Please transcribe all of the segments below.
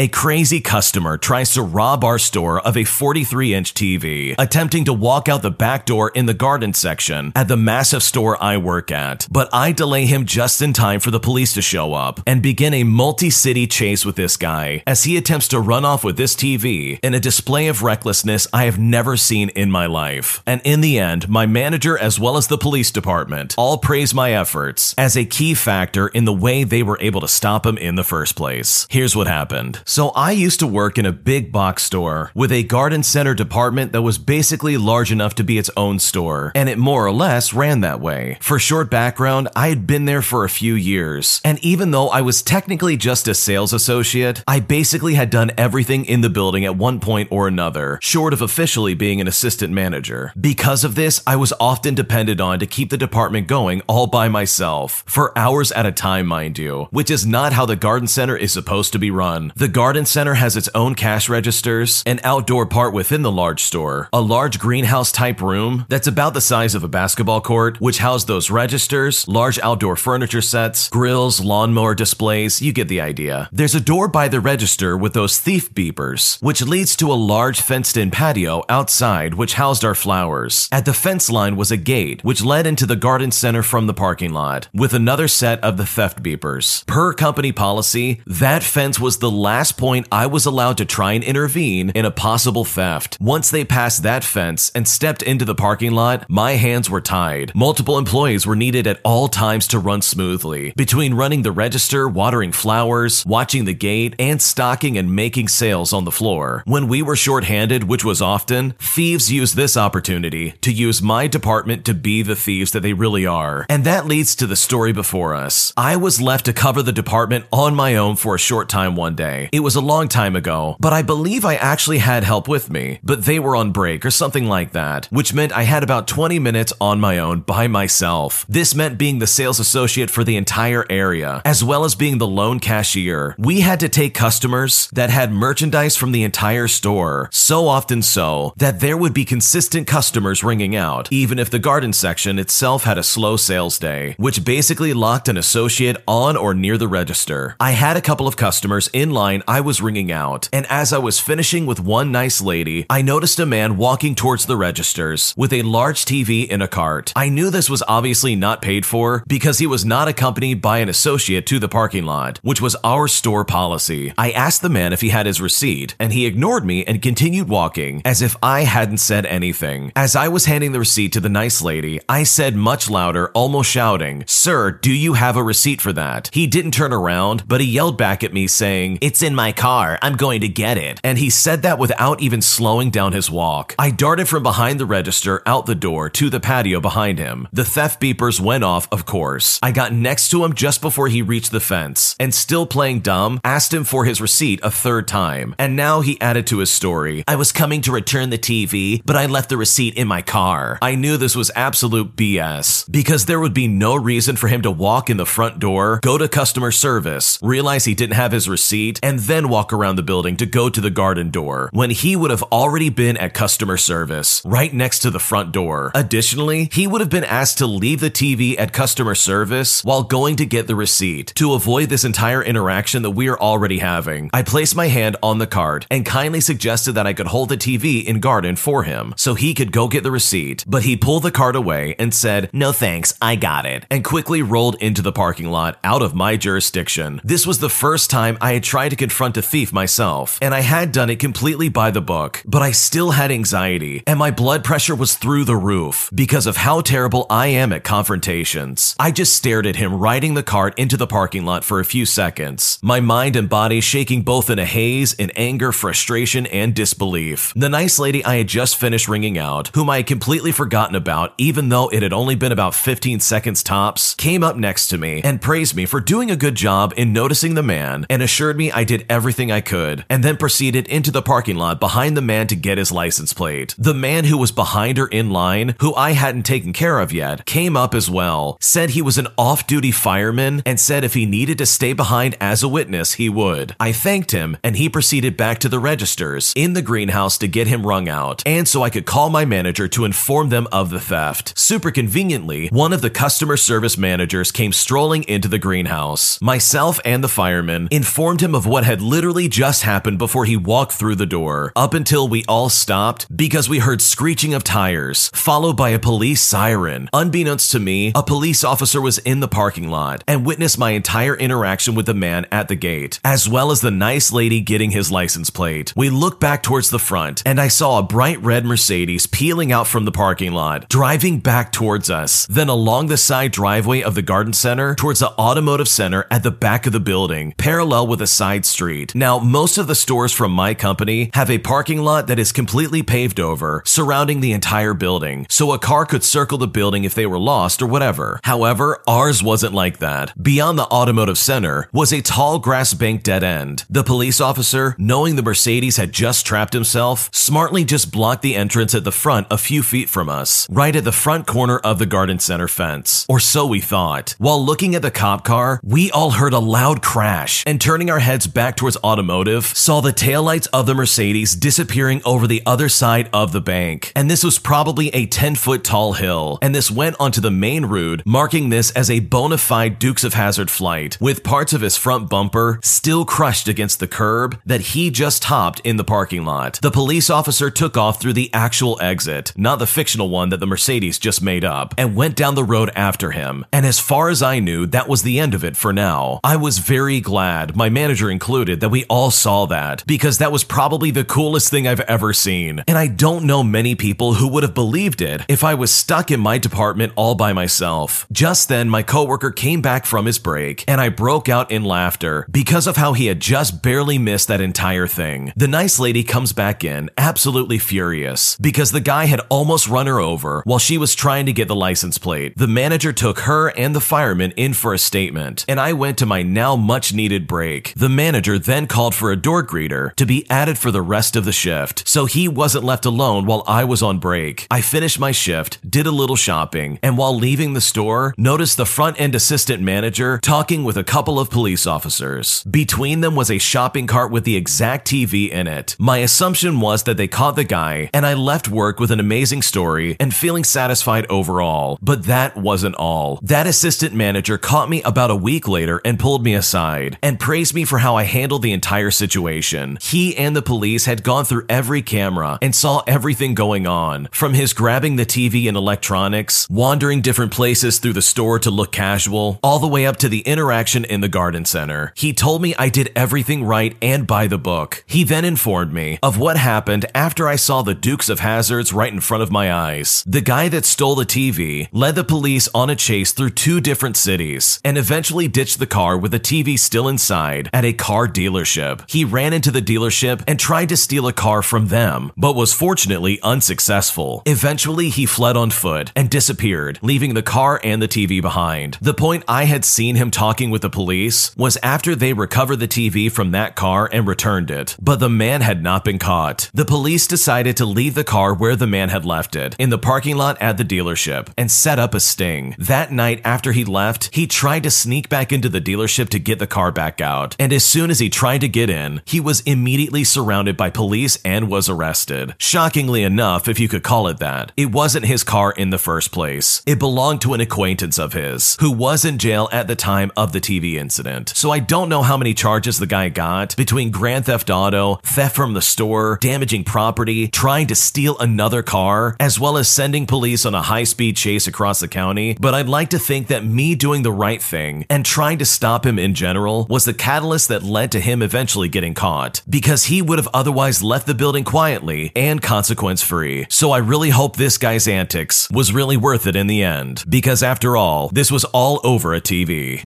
A crazy customer tries to rob our store of a 43 inch TV, attempting to walk out the back door in the garden section at the massive store I work at. But I delay him just in time for the police to show up and begin a multi city chase with this guy as he attempts to run off with this TV in a display of recklessness I have never seen in my life. And in the end, my manager as well as the police department all praise my efforts as a key factor in the way they were able to stop him in the first place. Here's what happened. So I used to work in a big box store with a garden center department that was basically large enough to be its own store, and it more or less ran that way. For short background, I had been there for a few years, and even though I was technically just a sales associate, I basically had done everything in the building at one point or another, short of officially being an assistant manager. Because of this, I was often depended on to keep the department going all by myself, for hours at a time, mind you, which is not how the garden center is supposed to be run. The garden center has its own cash registers, an outdoor part within the large store, a large greenhouse type room that's about the size of a basketball court, which housed those registers, large outdoor furniture sets, grills, lawnmower displays, you get the idea. There's a door by the register with those thief beepers, which leads to a large fenced in patio outside which housed our flowers. At the fence line was a gate which led into the garden center from the parking lot, with another set of the theft beepers. Per company policy, that fence was the last point I was allowed to try and intervene in a possible theft. Once they passed that fence and stepped into the parking lot, my hands were tied. Multiple employees were needed at all times to run smoothly. Between running the register, watering flowers, watching the gate, and stocking and making sales on the floor. When we were shorthanded, which was often, thieves used this opportunity to use my department to be the thieves that they really are. And that leads to the story before us. I was left to cover the department on my own for a short time one day. It was a long time ago, but I believe I actually had help with me, but they were on break or something like that, which meant I had about 20 minutes on my own by myself. This meant being the sales associate for the entire area, as well as being the lone cashier. We had to take customers that had merchandise from the entire store, so often so that there would be consistent customers ringing out, even if the garden section itself had a slow sales day, which basically locked an associate on or near the register. I had a couple of customers in line I was ringing out, and as I was finishing with one nice lady, I noticed a man walking towards the registers with a large TV in a cart. I knew this was obviously not paid for because he was not accompanied by an associate to the parking lot, which was our store policy. I asked the man if he had his receipt, and he ignored me and continued walking as if I hadn't said anything. As I was handing the receipt to the nice lady, I said much louder, almost shouting, Sir, do you have a receipt for that? He didn't turn around, but he yelled back at me saying, It's in my car. I'm going to get it. And he said that without even slowing down his walk. I darted from behind the register out the door to the patio behind him. The theft beepers went off, of course. I got next to him just before he reached the fence and still playing dumb, asked him for his receipt a third time. And now he added to his story, I was coming to return the TV, but I left the receipt in my car. I knew this was absolute BS because there would be no reason for him to walk in the front door, go to customer service, realize he didn't have his receipt, and then walk around the building to go to the garden door when he would have already been at customer service right next to the front door. Additionally, he would have been asked to leave the TV at customer service while going to get the receipt to avoid this entire interaction that we are already having. I placed my hand on the card and kindly suggested that I could hold the TV in garden for him so he could go get the receipt, but he pulled the card away and said, No thanks, I got it, and quickly rolled into the parking lot out of my jurisdiction. This was the first time I had tried to confront a thief myself, and I had done it completely by the book, but I still had anxiety, and my blood pressure was through the roof because of how terrible I am at confrontations. I just stared at him riding the cart into the parking lot for a few seconds, my mind and body shaking both in a haze in anger, frustration, and disbelief. The nice lady I had just finished ringing out, whom I had completely forgotten about, even though it had only been about 15 seconds tops, came up next to me and praised me for doing a good job in noticing the man and assured me I did everything I could, and then proceeded into the parking lot behind the man to get his license plate. The man who was behind her in line, who I hadn't taken care of yet, came up as well, said he was an off duty fireman, and said if he needed to stay behind as a witness, he would. I thanked him, and he proceeded back to the registers in the greenhouse to get him rung out, and so I could call my manager to inform them of the theft. Super conveniently, one of the customer service managers came strolling into the greenhouse. Myself and the fireman informed him of what had literally just happened before he walked through the door, up until we all stopped because we heard screeching of tires, followed by a police siren. Unbeknownst to me, a police officer was in the parking lot and witnessed my entire interaction with the man at the gate, as well as the nice lady getting his license plate. We looked back towards the front, and I saw a bright red Mercedes peeling out from the parking lot, driving back towards us, then along the side driveway of the garden center towards the automotive center at the back of the building, parallel with a side street. Now, most of the stores from my company have a parking lot that is completely paved over, surrounding the entire building, so a car could circle the building if they were lost or whatever. However, ours wasn't like that. Beyond the automotive center was a tall grass bank dead end. The police officer, knowing the Mercedes had just trapped himself, smartly just blocked the entrance at the front a few feet from us, right at the front corner of the garden center fence. Or so we thought. While looking at the cop car, we all heard a loud crash and turning our heads back towards automotive, saw the taillights of the Mercedes disappearing over the other side of the bank. And this was probably a 10 foot tall hill, and this went onto the main road, marking this as a bona fide Dukes of Hazzard flight, with parts of his front bumper still crushed against the curb that he just topped in the parking lot. The police officer took off through the actual exit, not the fictional one that the Mercedes just made up, and went down the road after him. And as far as I knew, that was the end of it for now. I was very glad, my manager included, that we all saw that, because that was probably the coolest thing I've ever seen. And I don't know many people who would have believed it if I was stuck in my department all by myself. Just then, my coworker came back from his break, and I broke out in laughter because of how he had just barely missed that entire thing. The nice lady comes back in, absolutely furious, because the guy had almost run her over while she was trying to get the license plate. The manager took her and the fireman in for a statement, and I went to my now much needed break. The manager then called for a door greeter to be added for the rest of the shift, so he wasn't left alone while I was on break. I finished my shift, did a little shopping, and while leaving the store, noticed the front end assistant manager talking with a couple of police officers. Between them was a shopping cart with the exact TV in it. My assumption was that they caught the guy, and I left work with an amazing story and feeling satisfied overall. But that wasn't all. That assistant manager caught me about a week later and pulled me aside and praised me for how I handled the entire situation. He and the police had gone through every camera and saw everything going on, from his grabbing the TV and electronics, wandering different places through the store to look casual, all the way up to the interaction in the garden center. He told me I did everything right and by the book. He then informed me of what happened after I saw the Dukes of Hazzards right in front of my eyes. The guy that stole the TV led the police on a chase through two different cities and eventually ditched the car with the TV still inside at a car dealership. He ran into the dealership and tried to steal a car from them, but was fortunately unsuccessful. Eventually, he fled on foot and disappeared, leaving the car and the TV behind. The point I had seen him talking with the police was after they recovered the TV from that car and returned it, but the man had not been caught. The police decided to leave the car where the man had left it, in the parking lot at the dealership, and set up a sting. That night after he left, he tried to sneak back into the dealership to get the car back out, and as soon as he tried to get in, he was immediately surrounded by police and was arrested. Shockingly enough, if you could call it that, it wasn't his car in the first place. It belonged to an acquaintance of his, who was in jail at the time of the TV incident. So I don't know how many charges the guy got between grand theft auto, theft from the store, damaging property, trying to steal another car, as well as sending police on a high speed chase across the county. But I'd like to think that me doing the right thing and trying to stop him in general was the catalyst that led to him eventually getting caught, because he would have otherwise left the building quietly and consequence free. So I really hope this guy's antics was really worth it in the end, because after all, this was all over a TV.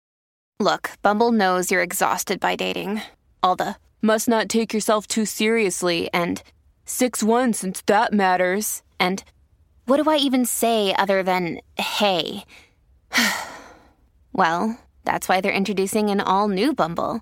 Look, Bumble knows you're exhausted by dating. All the must not take yourself too seriously and 6 1 since that matters. And what do I even say other than hey? well, that's why they're introducing an all new Bumble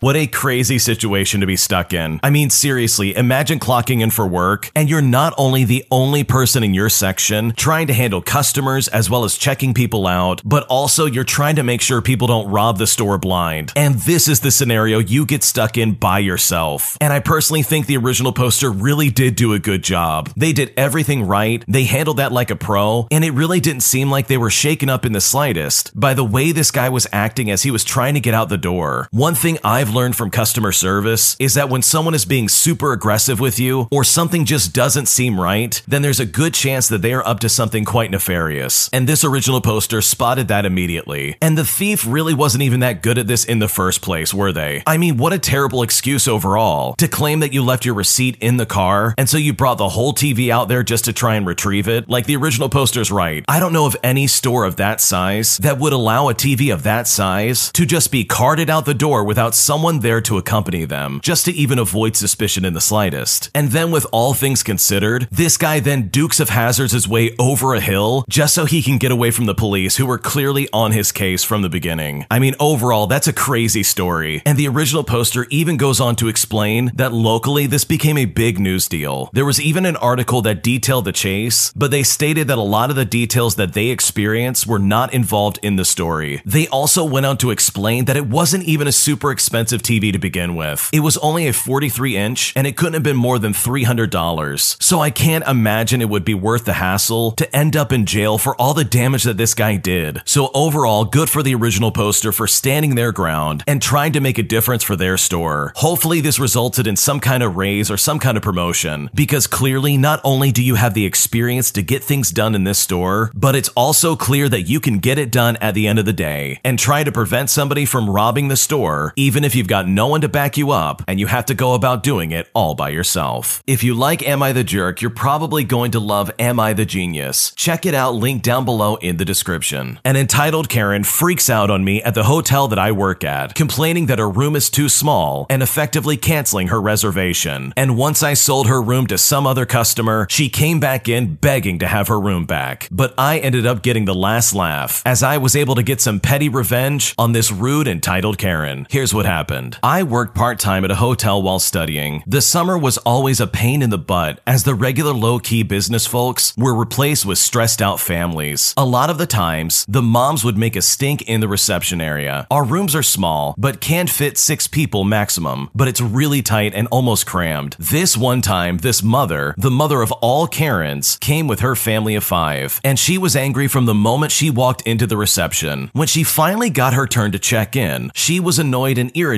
What a crazy situation to be stuck in. I mean, seriously, imagine clocking in for work and you're not only the only person in your section trying to handle customers as well as checking people out, but also you're trying to make sure people don't rob the store blind. And this is the scenario you get stuck in by yourself. And I personally think the original poster really did do a good job. They did everything right, they handled that like a pro, and it really didn't seem like they were shaken up in the slightest by the way this guy was acting as he was trying to get out the door. One thing I've learned from customer service is that when someone is being super aggressive with you or something just doesn't seem right, then there's a good chance that they are up to something quite nefarious. And this original poster spotted that immediately. And the thief really wasn't even that good at this in the first place, were they? I mean, what a terrible excuse overall to claim that you left your receipt in the car and so you brought the whole TV out there just to try and retrieve it. Like the original poster's right. I don't know of any store of that size that would allow a TV of that size to just be carted out the door without someone there to accompany them, just to even avoid suspicion in the slightest. And then, with all things considered, this guy then Dukes of Hazzards his way over a hill just so he can get away from the police who were clearly on his case from the beginning. I mean, overall, that's a crazy story. And the original poster even goes on to explain that locally this became a big news deal. There was even an article that detailed the chase, but they stated that a lot of the details that they experienced were not involved in the story. They also went on to explain that it wasn't even a super expensive TV to begin with. It was only a 43 inch and it couldn't have been more than $300. So I can't imagine it would be worth the hassle to end up in jail for all the damage that this guy did. So overall, good for the original poster for standing their ground and trying to make a difference for their store. Hopefully this resulted in some kind of raise or some kind of promotion because clearly not only do you have the experience to get things done in this store, but it's also clear that you can get it done at the end of the day and try to prevent somebody from robbing the store even if you've got no one to back you up and you have to go about doing it all by yourself. If you like Am I the Jerk, you're probably going to love Am I the Genius. Check it out, link down below in the description. An entitled Karen freaks out on me at the hotel that I work at, complaining that her room is too small and effectively canceling her reservation. And once I sold her room to some other customer, she came back in begging to have her room back. But I ended up getting the last laugh as I was able to get some petty revenge on this rude entitled Karen. Here's what happened. I worked part time at a hotel while studying. The summer was always a pain in the butt as the regular low key business folks were replaced with stressed out families. A lot of the times, the moms would make a stink in the reception area. Our rooms are small, but can fit six people maximum, but it's really tight and almost crammed. This one time, this mother, the mother of all Karens, came with her family of five, and she was angry from the moment she walked into the reception. When she finally got her turn to check in, she was annoyed and irritated,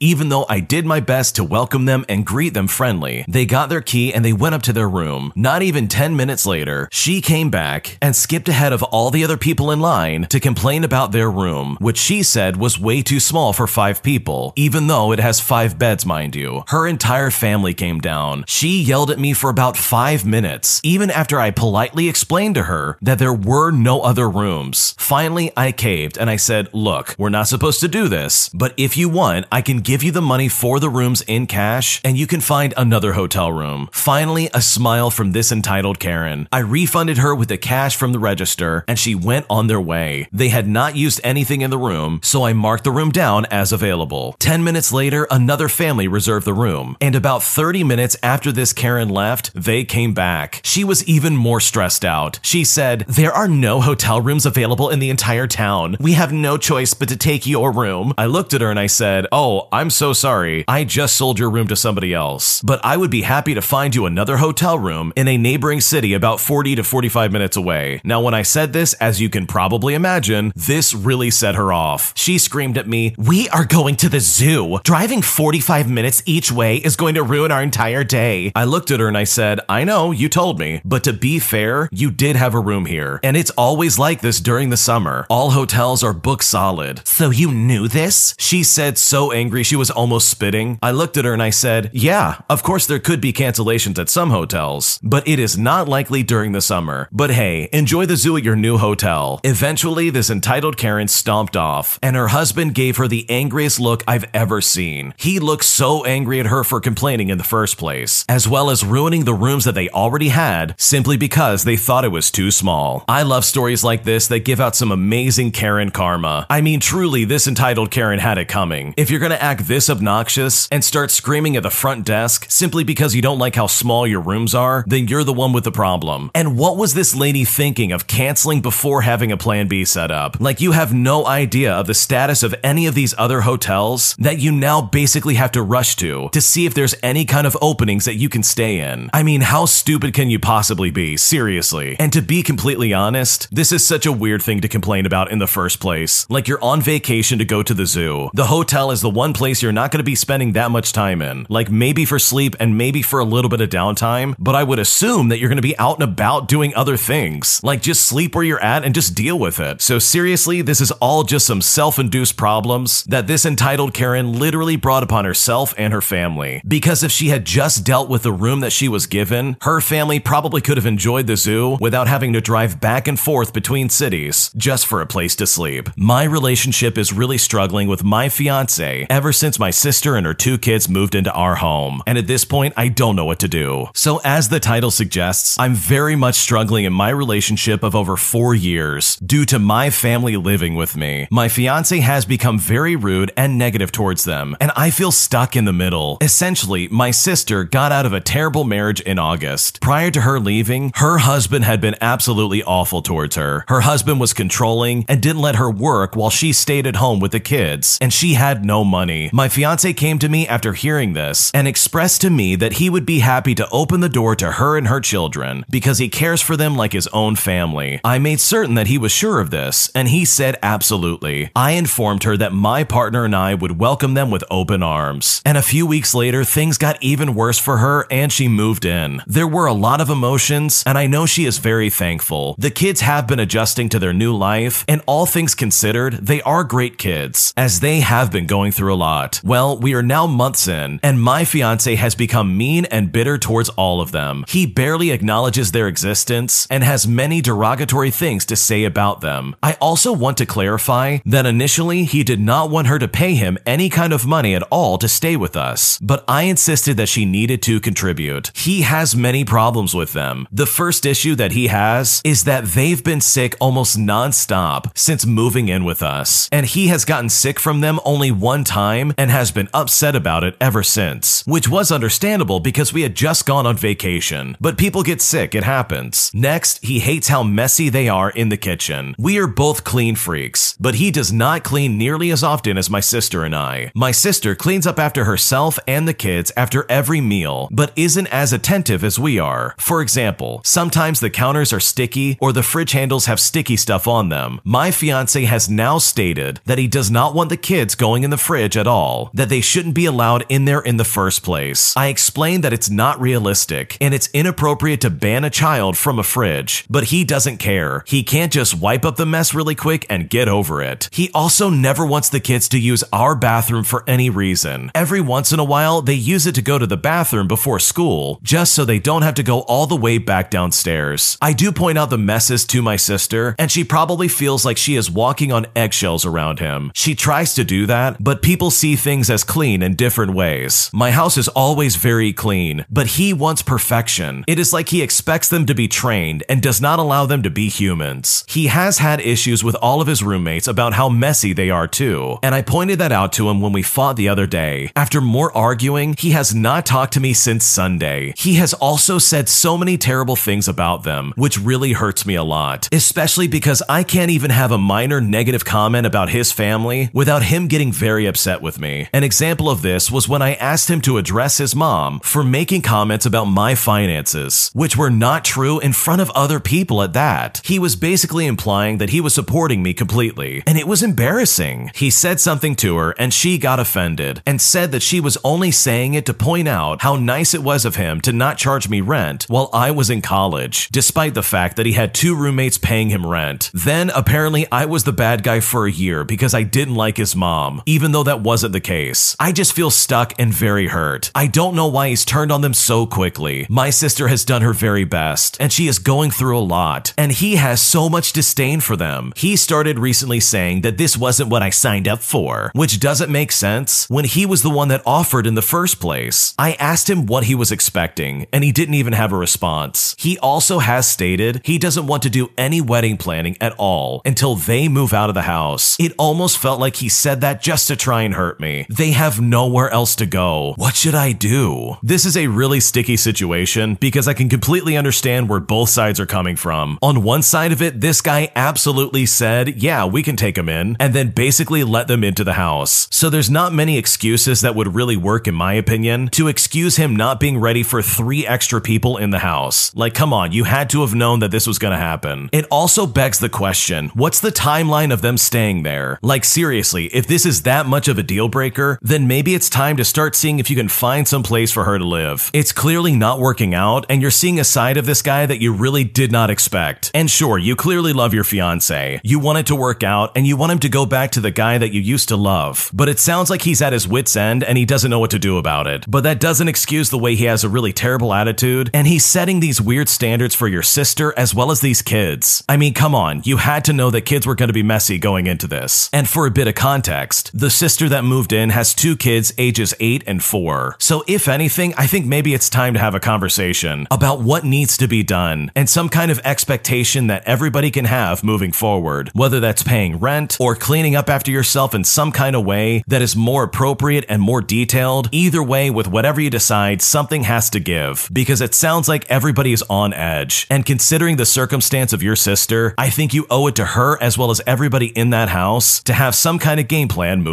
even though I did my best to welcome them and greet them friendly. They got their key and they went up to their room. Not even 10 minutes later, she came back and skipped ahead of all the other people in line to complain about their room, which she said was way too small for five people, even though it has five beds, mind you. Her entire family came down. She yelled at me for about five minutes, even after I politely explained to her that there were no other rooms. Finally, I caved and I said, Look, we're not supposed to do this, but if you want, I can give you the money for the rooms in cash and you can find another hotel room. Finally, a smile from this entitled Karen. I refunded her with the cash from the register and she went on their way. They had not used anything in the room, so I marked the room down as available. 10 minutes later, another family reserved the room, and about 30 minutes after this Karen left, they came back. She was even more stressed out. She said, There are no hotel rooms available in the entire town. We have no choice but to take your room. I looked at her and I said, Oh, I'm so sorry. I just sold your room to somebody else, but I would be happy to find you another hotel room in a neighboring city about 40 to 45 minutes away. Now, when I said this, as you can probably imagine, this really set her off. She screamed at me, We are going to the zoo. Driving 45 minutes each way is going to ruin our entire day. I looked at her and I said, I know, you told me, but to be fair, you did have a room here, and it's always like this during the summer. All hotels are booked solid. So you knew this? She said, so angry she was almost spitting. I looked at her and I said, Yeah, of course there could be cancellations at some hotels, but it is not likely during the summer. But hey, enjoy the zoo at your new hotel. Eventually, this entitled Karen stomped off, and her husband gave her the angriest look I've ever seen. He looked so angry at her for complaining in the first place, as well as ruining the rooms that they already had simply because they thought it was too small. I love stories like this that give out some amazing Karen karma. I mean, truly, this entitled Karen had it coming. If you're gonna act this obnoxious and start screaming at the front desk simply because you don't like how small your rooms are, then you're the one with the problem. And what was this lady thinking of canceling before having a plan B set up? Like you have no idea of the status of any of these other hotels that you now basically have to rush to to see if there's any kind of openings that you can stay in. I mean, how stupid can you possibly be? Seriously. And to be completely honest, this is such a weird thing to complain about in the first place. Like you're on vacation to go to the zoo. The hotel is the one place you're not going to be spending that much time in. Like maybe for sleep and maybe for a little bit of downtime, but I would assume that you're going to be out and about doing other things. Like just sleep where you're at and just deal with it. So seriously, this is all just some self-induced problems that this entitled Karen literally brought upon herself and her family. Because if she had just dealt with the room that she was given, her family probably could have enjoyed the zoo without having to drive back and forth between cities just for a place to sleep. My relationship is really struggling with my fiance ever since my sister and her two kids moved into our home. And at this point, I don't know what to do. So as the title suggests, I'm very much struggling in my relationship of over four years due to my family living with me. My fiance has become very rude and negative towards them, and I feel stuck in the middle. Essentially, my sister got out of a terrible marriage in August. Prior to her leaving, her husband had been absolutely awful towards her. Her husband was controlling and didn't let her work while she stayed at home with the kids, and she had no money. My fiance came to me after hearing this and expressed to me that he would be happy to open the door to her and her children because he cares for them like his own family. I made certain that he was sure of this, and he said absolutely. I informed her that my partner and I would welcome them with open arms. And a few weeks later, things got even worse for her and she moved in. There were a lot of emotions, and I know she is very thankful. The kids have been adjusting to their new life, and all things considered, they are great kids, as they have been going through a lot. Well, we are now months in, and my fiance has become mean and bitter towards all of them. He barely acknowledges their existence and has many derogatory things to say about them. I also want to clarify that initially he did not want her to pay him any kind of money at all to stay with us, but I insisted that she needed to contribute. He has many problems with them. The first issue that he has is that they've been sick almost nonstop since moving in with us, and he has gotten sick from them only one time and has been upset about it ever since, which was understandable because we had just gone on vacation. But people get sick, it happens. Next, he hates how messy they are in the kitchen. We are both clean freaks, but he does not clean nearly as often as my sister and I. My sister cleans up after herself and the kids after every meal, but isn't as attentive as we are. For example, sometimes the counters are sticky or the fridge handles have sticky stuff on them. My fiance has now stated that he does not want the kids going in the fridge at all, that they shouldn't be allowed in there in the first place. I explained that it's not realistic and it's inappropriate to ban a child from a fridge, but he doesn't care. He can't just wipe up the mess really quick and get over it. He also never wants the kids to use our bathroom for any reason. Every once in a while, they use it to go to the bathroom before school, just so they don't have to go all the way back downstairs. I do point out the messes to my sister, and she probably feels like she is walking on eggshells around him. She tries to do that, but people see things as clean in different ways. My house is always very clean, but he wants perfection. It is like he expects them to be trained and does not allow them to be humans. He has had issues with all of his roommates about how messy they are too, and I pointed that out to him when we fought the other day. After more arguing, he has not talked to me since Sunday. He has also said so many terrible things about them, which really hurts me a lot, especially because I can't even have a minor negative comment about his family without him getting very upset with me. An example of this was when I asked him to address his mom for making comments about my finances, which were not true in front of other people at that. He was basically implying that he was supporting me completely, and it was embarrassing. He said something to her, and she got offended and said that she was only saying it to point out how nice it was of him to not charge me rent while I was in college, despite the fact that he had two roommates paying him rent. Then apparently I was the bad guy for a year because I didn't like his mom, even though that wasn't the case. I just feel stuck and very hurt. I don't know why he's turned on them so quickly. My sister has done her very best, and she is going through a lot, and he has so much disdain for them. He started recently saying that this wasn't what I signed up for, which doesn't make sense when he was the one that offered in the first place. I asked him what he was expecting, and he didn't even have a response. He also has stated he doesn't want to do any wedding planning at all until they move out of the house. It almost felt like he said that just to try and hurt me. They have nowhere else to go. What should I do? This is a really sticky situation because I can completely understand where both sides are coming from. On one side of it, this guy absolutely said, yeah, we can take them in, and then basically let them into the house. So there's not many excuses that would really work, in my opinion, to excuse him not being ready for three extra people in the house. Like, come on, you had to have known that this was gonna happen. It also begs the question what's the timeline of them staying there? Like, seriously, if this is that much of a deal breaker, then maybe it's time to start seeing if you can find some place for her to live. It's clearly not working out, and you're seeing a side of this guy that you really did not expect. And sure, you clearly love your fiance. You want it to work out, and you want him to go back to the guy that you used to love. But it sounds like he's at his wits' end and he doesn't know what to do about it. But that doesn't excuse the way he has a really terrible attitude, and he's setting these weird standards for your sister as well as these kids. I mean, come on, you had to know that kids were going to be messy going into this. And for a bit of context, the sister that moved in has two kids ages 8 and 4. So if anything, I think maybe it's time to have a conversation about what needs to be done and some kind of expectation that everybody can have moving forward, whether that's paying rent or cleaning up after yourself in some kind of way that is more appropriate and more detailed. Either way, with whatever you decide, something has to give because it sounds like everybody is on edge. And considering the circumstance of your sister, I think you owe it to her as well as everybody in that house to have some kind of game plan